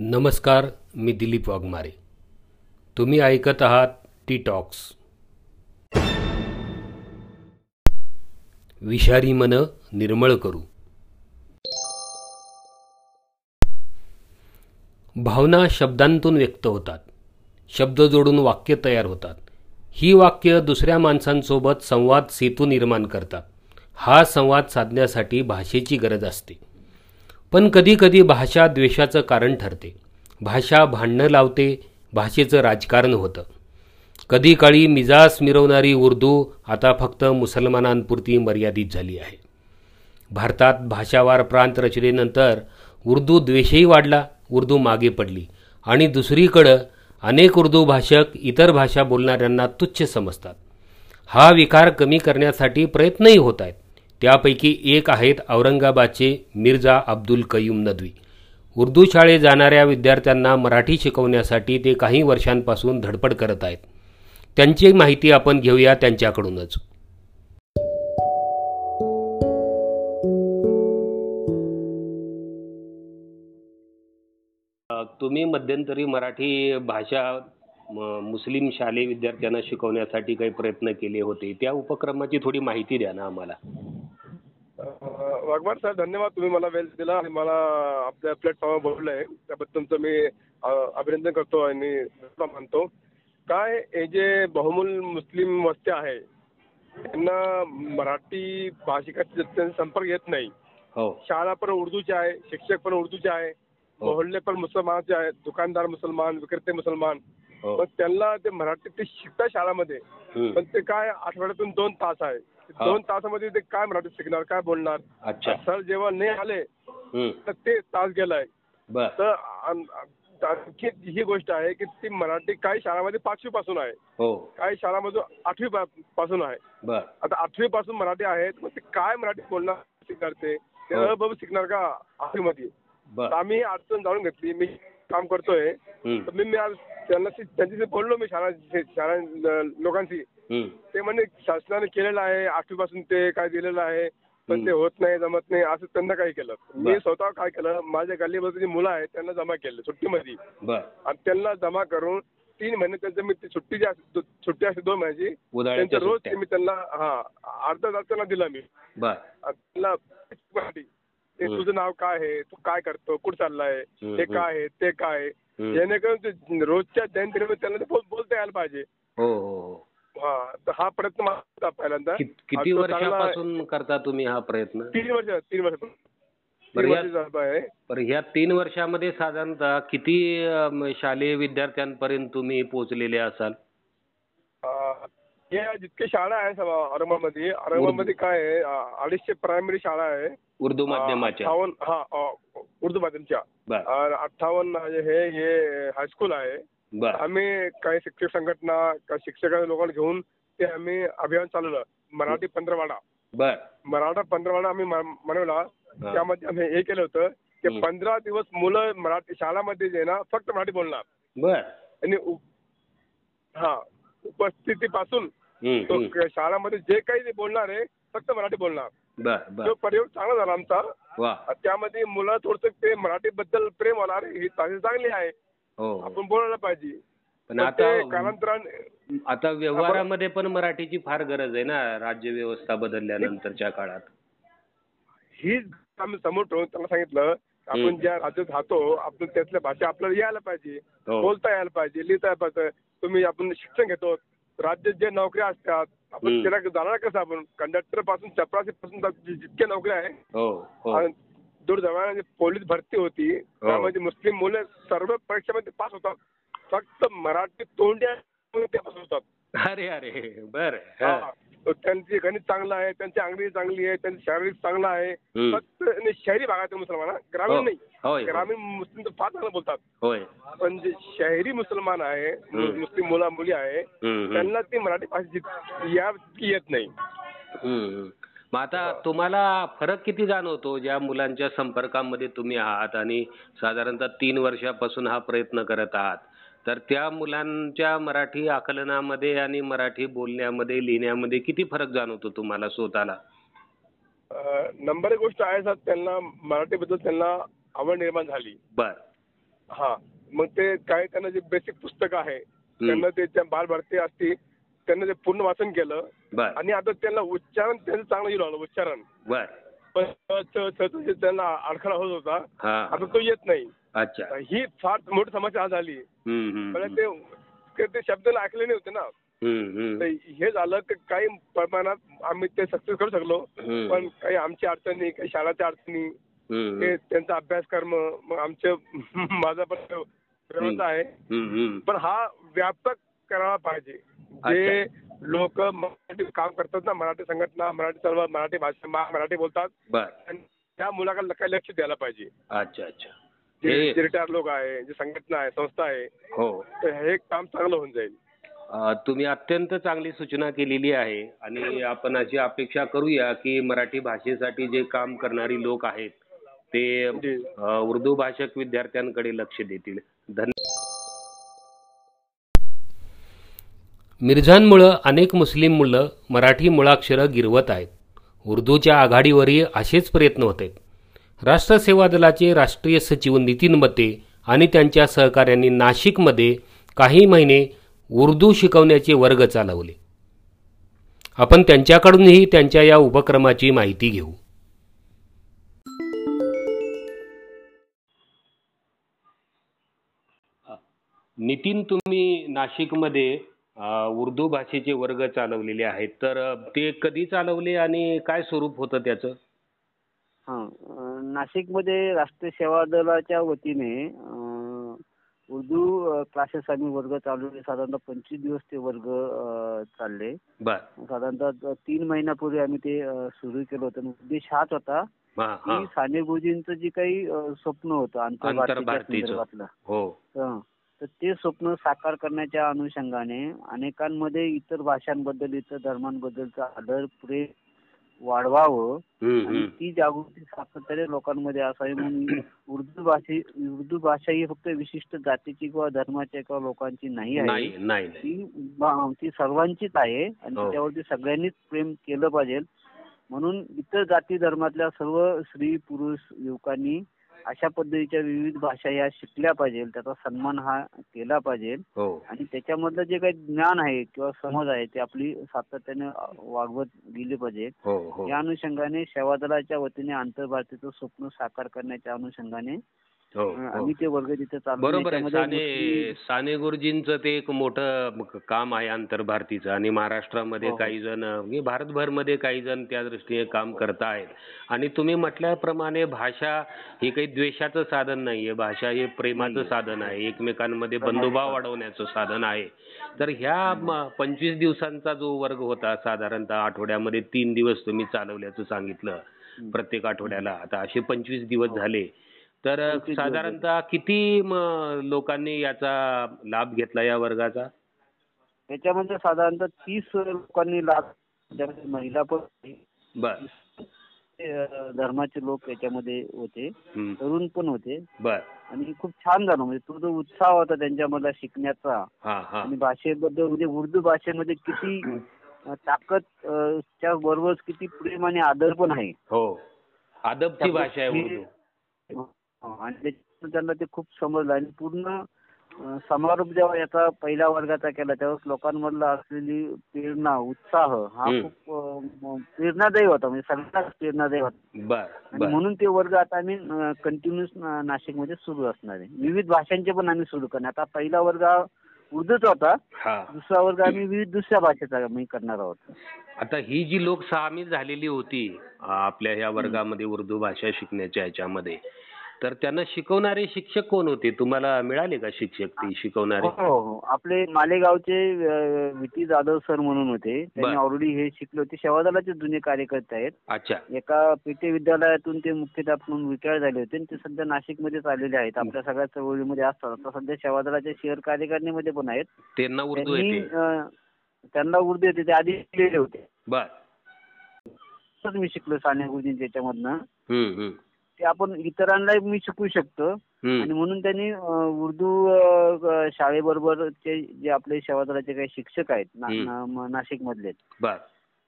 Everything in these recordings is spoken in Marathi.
नमस्कार मी दिलीप वाघमारे. तुम्ही ऐकत आहात टी टॉक्स विषारी मन निर्मळ करू. भावना शब्दांतून व्यक्त होतात. शब्द जोडून वाक्य तयार होतात. ही वाक्य दुसऱ्या माणसांसोबत संवाद सेतू निर्माण करतात. हा संवाद साधण्यासाठी भाषेची गरज असते. पण कधीकधी भाषा द्वेषाचं कारण ठरते. भाषा भांडणं लावते भाषेचं राजकारण होतं. कधी काळी मिजाज मिरवणारी उर्दू आता फक्त मुसलमानांपुरती मर्यादित झाली आहे. भारतात भाषावार प्रांत रचनेनंतर उर्दू द्वेषही वाढला उर्दू मागे पडली. आणि दुसरीकडं अनेक उर्दू भाषक इतर भाषा बोलणाऱ्यांना तुच्छ समजतात. हा विकार कमी करण्यासाठी प्रयत्नही होत आहेत. त्यापैकी एक आहेत औरंगाबादचे मिर्झा अब्दुल कयूम नदवी. उर्दू शाळेत जाणाऱ्या विद्यार्थ्यांना मराठी शिकवण्यासाठी ते काही वर्षांपासून धडपड करत आहेत. त्यांची माहिती आपण घेऊया त्यांच्याकडूनच. तुम्ही मध्यंतरी मराठी भाषा मुस्लिम शालेय विद्यार्थ्यांना शिकवण्यासाठी काही प्रयत्न केले होते. त्या उपक्रमाची थोडी माहिती द्या ना आम्हाला. वाघमार साहेब धन्यवाद तुम्ही मला वेळ दिला आणि मला आपल्या प्लॅटफॉर्मवर बोललंय. त्याबद्दल तुमचं मी अभिनंदन करतो आणि मानतो. काय हे जे बहुमूल मुस्लिम वस्त्या आहे त्यांना मराठी भाषिकाशी त्यांचा संपर्क येत नाही हो. शाळा पण उर्दूची आहे शिक्षक पण उर्दूचे आहे हो. मोहल्ले पण मुसलमानाचे आहेत दुकानदार मुसलमान विक्रेते मुसलमान हो. पण त्यांना ते मराठी ते शिकतात शाळामध्ये. पण ते काय आठवड्यातून दोन तास आहे. हा. दोन तासामध्ये ते काय मराठी शिकणार काय बोलणार? सर जेव्हा नाही आले. तर ते तास गेलाय. तर आणखी ही गोष्ट आहे की ती मराठी काही शाळामध्ये पाचवी पासून आहे. हो. काही शाळामध्ये आठवी पासून आहे आता आठवी पासून मराठी आहेत मग ते काय मराठी बोलणार शिकणार ते? हो. अ, शिकणार का आठवीमध्ये? तर बर आम्ही अडचण जाणून घेतली. मी काम करतोय. तर मी मी आज त्यांना त्यांच्याशी बोललो मी शाळा शाळा लोकांशी. ते म्हणजे शासनाने केलेलं आहे आठवीपासून ते काय दिलेलं आहे पण ते. होत नाही जमत नाही असं त्यांना काय केलं मी. स्वतः काय केलं माझ्या गल्लीमध्ये जी मुलं आहेत त्यांना जमा केलं सुट्टीमध्ये आणि त्यांना जमा करून तीन महिने त्यांचं मी सुट्टी जी असते सुट्टी असते दोन महिन्याची त्यांचं रोज मी त्यांना हा अर्धा तास त्यांना दिला मी त्यांना. तुझं नाव काय आहे? तू काय करतो? कुठं चाललाय? हे. काय आहे? ते काय आहे. जेणेकरून रोजच्या दैनंदिन त्यांना बोलता यायला पाहिजे. हो हो हो. हा हा प्रयत्न माझा पहिल्यांदा. किती वर्षापासून करता तुम्ही हा प्रयत्न? तीन वर्ष तीन वर्ष. बरं, ह्या तीन वर्षामध्ये साधारणतः किती शालेय विद्यार्थ्यांपर्यंत तुम्ही पोहोचलेले असाल? या जितके शाळा आहे औरंगाबादमध्ये औरंगाबादमध्ये काय आहे अडीचशे प्रायमरी शाळा आहे. उर्दू माध्यमाच्या. अठ्ठावन्न हा उर्दू माध्यमच्या. अठ्ठावन्न हे हे हायस्कूल आहे. आम्ही काही शिक्षक संघटना काही शिक्षक लोकांना घेऊन ते आम्ही अभियान चालवलं. मराठी पंधरवाडा. बर. मराठा पंधरवाडा आम्ही मनवला. हा. त्यामध्ये आम्ही हे केलं होतं की. पंधरा दिवस मुलं मराठी शाळामध्ये जे ना फक्त मराठी बोलणार. बर. आणि हा उपस्थितीपासून तो शाळामध्ये जे काही बोलणार आहे फक्त मराठी बोलणार. तो प्रयोग चांगला झाला आमचा त्यामध्ये मुलं थोडस ते मराठी बद्दल प्रेम होणार ही चांगली आहे. हो हो. आपण बोलायला पाहिजे. पण आता कालांतराने आता व्यवहारामध्ये पण मराठीची फार गरज आहे ना राज्य व्यवस्था बदलल्यानंतरच्या काळात. हीच आम्ही समोर ठेवून त्यांना सांगितलं आपण. ज्या राज्यात राहतो आपण त्यातल्या भाषा आपल्याला यायला पाहिजे. हो. बोलता यायला पाहिजे लिहिता यायला पाहिजे. तुम्ही आपण शिक्षण घेतो राज्यात जे नोकऱ्या असतात आपण. त्याला जाणार कसं आपण? कंडक्टरपासून चपरासी पासून जितक्या नोकऱ्या आहे हो हो. दूर जवळ पोलीस भरती होती त्यामध्ये मुस्लिम मुलं सर्व परीक्षेमध्ये पास होतात. फक्त मराठी तोंड्या ते पास होतात. अरे अरे बर हा. त्यांची गणित चांगलं आहे त्यांची अंग्रेजी चांगली आहे त्यांची शारीरिक चांगलं आहे. फक्त शहरी भागातील मुसलमान. ग्रामीण हो. नाही. ग्रामीण मुस्लिम तर फार चांगलं बोलतात होय पण जे शहरी मुसलमान आहे. मुस्लिम मुला मुली आहे. त्यांना ती मराठी भाषा या येत नाही. मग आता तुम्हाला फरक किती जाणवतो ज्या मुलांच्या संपर्कामध्ये तुम्ही आहात आणि साधारणतः तीन वर्षापासून हा प्रयत्न करत आहात तर त्या मुलांच्या मराठी आकलनामध्ये आणि मराठी बोलण्यामध्ये लिहिण्यामध्ये किती फरक जाणवतो तुम्हाला स्वतःला? नंबर एक गोष्ट आहे सर त्यांना मराठीबद्दल त्यांना आवड निर्माण झाली. बर. हा. मग ते काय त्यांना जे बेसिक पुस्तक आहे त्यांना ते त्या बालभारती असती त्यांना ते पूर्ण वाचन केलं. आणि आता त्यांना उच्चारण त्यांचं चांगलं येऊ लागलं उच्चारण. बर. पण त्यांना अडखळा होत होता. आता तो येत नाही. अच्छा. ही फार मोठी समस्या आज हम्म. ते ते- शब्द ऐकले नाही होते ना हे झालं की काही प्रमाणात आम्ही ते सक्सेस करू शकलो. पण काही आमच्या अडचणी काही शाळाच्या अडचणी त्यांचा अभ्यासक्रम मग आमचं माझा पण व्यवस्था आहे. पण हा व्यापक करायला पाहिजे. जे लोक मराठी काम करतात ना मराठी संघटना मराठी सर्व मराठी भाषा मराठी बोलतात. त्या मुलाकडे काही लक्ष द्यायला पाहिजे. अच्छा अच्छा. जे रिटायर लोक आहे जे संघटना आहे संस्था आहे हो. तर हे काम चांगलं होऊन जाईल. तुम्ही अत्यंत चांगली सूचना केलेली आहे आणि आपण अशी अपेक्षा करूया की मराठी भाषेसाठी जे काम करणारी लोक आहेत ते उर्दू भाषक विद्यार्थ्यांकडे लक्ष देतील. धन्यवाद मिर्झांमुळं अनेक मुस्लिम मुलं मराठी मुळाक्षरं गिरवत आहेत. उर्दूच्या आघाडीवरही असेच प्रयत्न होत. आहेत राष्ट्र सेवा दलाचे राष्ट्रीय सचिव नितीन मते आणि त्यांच्या सहकाऱ्यांनी नाशिकमध्ये काही महिने उर्दू शिकवण्याचे वर्ग चालवले. आपण त्यांच्याकडूनही त्यांच्या या उपक्रमाची माहिती घेऊ. नितीन तुम्ही नाशिकमध्ये उर्दू भाषेचे वर्ग चालवलेले आहेत. तर ते कधी चालवले आणि काय स्वरूप होतं त्याचं? हां. अं, नाशिकमध्ये राष्ट्रीय सेवा दलाच्या वतीने उर्दू क्लासेस आम्ही वर्ग चालवले साधारणतः पंचवीस दिवस ते वर्ग चालले. साधारणतः तीन महिन्यापूर्वी आम्ही ते सुरू केलं होतं. उद्देश हाच होता की साने गुरुजींचं जे काही स्वप्न होतं आंतरभारतीच्या हो. हं. तर ते स्वप्न साकार करण्याच्या अनुषंगाने अनेकांमध्ये इतर भाषांबद्दल इतर धर्मांबद्दलचा आदर प्रेम वाढवावं आणि. ती जागृती सातत्याने लोकांमध्ये असावी म्हणून उर्दू भाषे उर्दू भाषा ही फक्त विशिष्ट जातीची किंवा धर्माच्या किंवा लोकांची नाही आहे नाही नाही नाही ती बा- ती सर्वांचीच आहे आणि हो. त्याच्यावरती सगळ्यांनीच प्रेम केलं पाहिजे म्हणून इतर जाती धर्मातल्या सर्व स्त्री पुरुष युवकांनी अशा पद्धतीच्या विविध भाषा या शिकल्या पाहिजे त्याचा सन्मान हा केला पाहिजे. हो. आणि त्याच्यामधलं जे काही ज्ञान आहे किंवा समज आहे ते आपली सातत्याने वागवत गेली पाहिजे. हो हो. या अनुषंगाने सेवा दलाच्या वतीने आंतरभारतीचं स्वप्न साकार करण्याच्या अनुषंगाने हो हो आम्ही ते वर्ग तिथे चालू बरोबर आहे. याच्यामध्ये साने गुरुजींचं ते एक मोठं काम आहे आंतरभारतीचं. आणि महाराष्ट्रामध्ये हो. काही जण म्हणजे भारतभरमध्ये काही जण त्या दृष्टीने काम करत आहेत. आणि तुम्ही म्हटल्याप्रमाणे भाषा ही काही द्वेषाचं साधन नाहीये. भाषा हे प्रेमाचं. साधन आहे. एकमेकांमध्ये बंधुभाव वाढवण्याचं साधन आहे. तर ह्या पंचवीस दिवसांचा जो वर्ग होता साधारणतः आठवड्यामध्ये तीन दिवस तुम्ही चालवल्याचं सांगितलं. प्रत्येक आठवड्याला. आता असे पंचवीस दिवस. झाले. तर साधारणतः किती लोकांनी याचा लाभ घेतला या वर्गाचा? त्याच्यामध्ये साधारणतः तीस लोकांनी लाभ महिला पण. बर. धर्माचे लोक याच्यामध्ये होते. तरुण पण होते. बर. आणि खूप छान झालं. म्हणजे तो जो उत्साह होता त्यांच्यामधला शिकण्याचा हा हा. आणि भाषेबद्दल म्हणजे उर्दू भाषेमध्ये किती अं, ताकद अं, च्या बरोबर किती प्रेम आणि आदर पण आहे. हो. अदबची भाषा आहे उर्दू. हो, आणि त्याच्यातून त्यांना ते खूप समजलं आणि पूर्ण समारोप जेव्हा याचा पहिल्या वर्गाचा केला त्यावेळेस लोकांमधला असलेली प्रेरणा उत्साह हा. खूप प्रेरणादायी होता म्हणजे सगळ्यांनाच प्रेरणादायी होता. आणि म्हणून ते वर्ग आता आम्ही कंटिन्युअस नाशिकमध्ये सुरू असणार आहे. विविध भाषांचे पण आम्ही सुरू करणार. आता पहिला वर्ग हा उर्दूचा होता. हा. दुसरा वर्ग आम्ही विविध दुसऱ्या भाषेचा करणार आहोत. आता ही जी लोक सामील झालेली होती आपल्या ह्या वर्गामध्ये उर्दू भाषा शिकण्याच्या ह्याच्यामध्ये तर त्यांना शिकवणारे शिक्षक कोण होते? तुम्हाला मिळाले का शिक्षक ती शिकवणारे? हो हो. आपले मालेगावचे विटी जाधव सर म्हणून होते. त्यांनी. ऑलरेडी हे शिकले होते. सेवादलाचे जुने कार्यकर्ते आहेत. अच्छा. एका पेटे विद्यालयातून ते मुख्याध्यापक म्हणून रिटायर झाले होते. आणि ते सध्या नाशिकमध्येच आलेले आहेत. आपल्या सगळ्या चळवळीमध्ये असतात. आता सध्या सेवादलाच्या शहर कार्यकारिणीमध्ये पण आहेत. त्यांना उर्दू त्यांनी उर्दू येते. ते आधी शिकलेले होते. बर. मी शिकलो साने गुरुजींच्या याच्यामधनं. ते आपण इतरांनाही मी शिकवू शकतो. आणि म्हणून त्यांनी उर्दू शाळेबरोबरचे जे आपले सेवादलाचे काही शिक्षक आहेत ना- हम्म. ना- म- नाशिकमधले बर.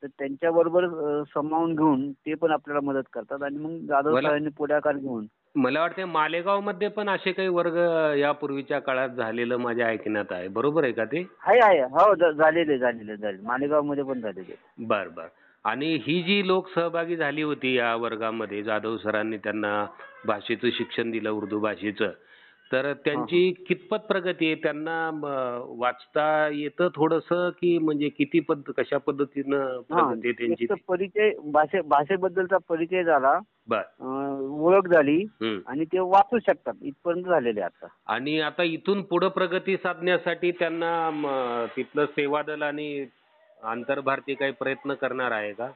तर त्यांच्याबरोबर अं, सामावून घेऊन ते पण आपल्याला मदत करतात. आणि मग जाधव सरांनी पुढाकार घेऊन. मला वाटते मालेगावमध्ये पण असे काही वर्ग यापूर्वीच्या काळात झालेलं माझ्या ऐकण्यात आहे. बरोबर आहे का ते? आहे आहे. हो झालेले झालेले झाले मालेगावमध्ये पण झालेले. बर बर. आणि ही जी लोक सहभागी झाली होती या वर्गामध्ये जाधव सरांनी त्यांना भाषेचं शिक्षण दिलं उर्दू भाषेचं तर त्यांची कितपत प्रगती आहे? त्यांना वाचता येतं थोडंसं की म्हणजे किती पद्ध कशा पद्धतीनं प्रगती त्यांची परिचय भाषे भाषेबद्दलचा परिचय झाला ओळख झाली. आणि ते वाचू शकतात इथपर्यंत झालेले आता. आणि आता इथून पुढं प्रगती साधण्यासाठी त्यांना तिथलं सेवा दल आणि आंतरभारती काही प्रयत्न करणार आहे का?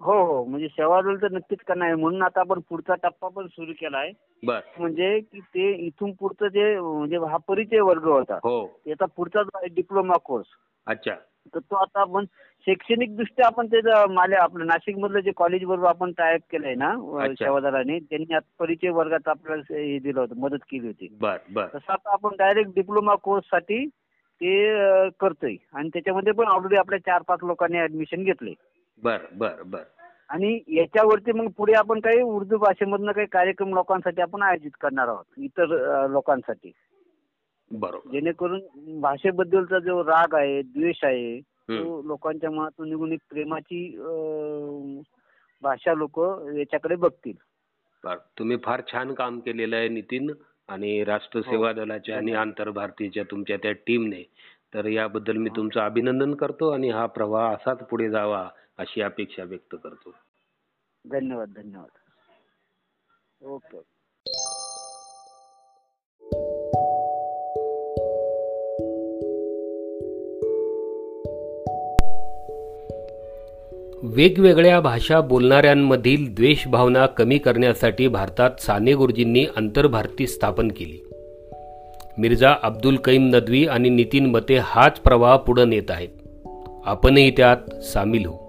हो हो. म्हणजे सेवा दल तर नक्कीच करणार आहे. म्हणून आता आपण पुढचा टप्पा पण सुरू केला आहे. बर. म्हणजे की ते इथून पुढचं जे म्हणजे हा परिचय वर्ग होता. हो. त्याचा पुढचा जो आहे डिप्लोमा कोर्स. अच्छा. तर तो आता आपण शैक्षणिक दृष्ट्या आपण ते माले आपलं नाशिक मधलं जे कॉलेज बरोबर आपण टायप केलंय ना अच्छा. सेवादाराने त्यांनी आता परिचय वर्गात आपल्याला हे दिलं होतं मदत केली होती. बर बर. तसं आता आपण डायरेक्ट डिप्लोमा कोर्ससाठी ते करतोय. आणि त्याच्यामध्ये पण ऑलरेडी आपल्या चार पाच लोकांनी ऍडमिशन घेतले बर बर बर. आणि याच्यावरती मग पुढे आपण काही उर्दू भाषेमधनं काही कार्यक्रम लोकांसाठी आपण आयोजित करणार आहोत. इतर लोकांसाठी. बरोबर. जेणेकरून भाषेबद्दलचा जो राग आहे द्वेष आहे. तो लोकांच्या मनातून निघून एक प्रेमाची भाषा लोक याच्याकडे बघतील. बर. तुम्ही फार छान काम केलेलं आहे नितीन. आणि राष्ट्र सेवा दलाच्या आणि आंतरभारतीच्या तुमच्या त्या टीमने तर याबद्दल मी तुमचं अभिनंदन करतो आणि हा प्रवाह असाच पुढे जावा अशी अपेक्षा व्यक्त करतो. धन्यवाद धन्यवाद. ओके. वेगवेगळ्या भाषा बोलणाऱ्यांमधील द्वेषभावना कमी करण्यासाठी भारतात साने गुरुजींनी आंतरभारती स्थापन केली. मिर्झा अब्दुल कैम नदवी आणि नितीन मते हाच प्रवाह पुढे नेत आहेत. आपणही त्यात सामील होऊ.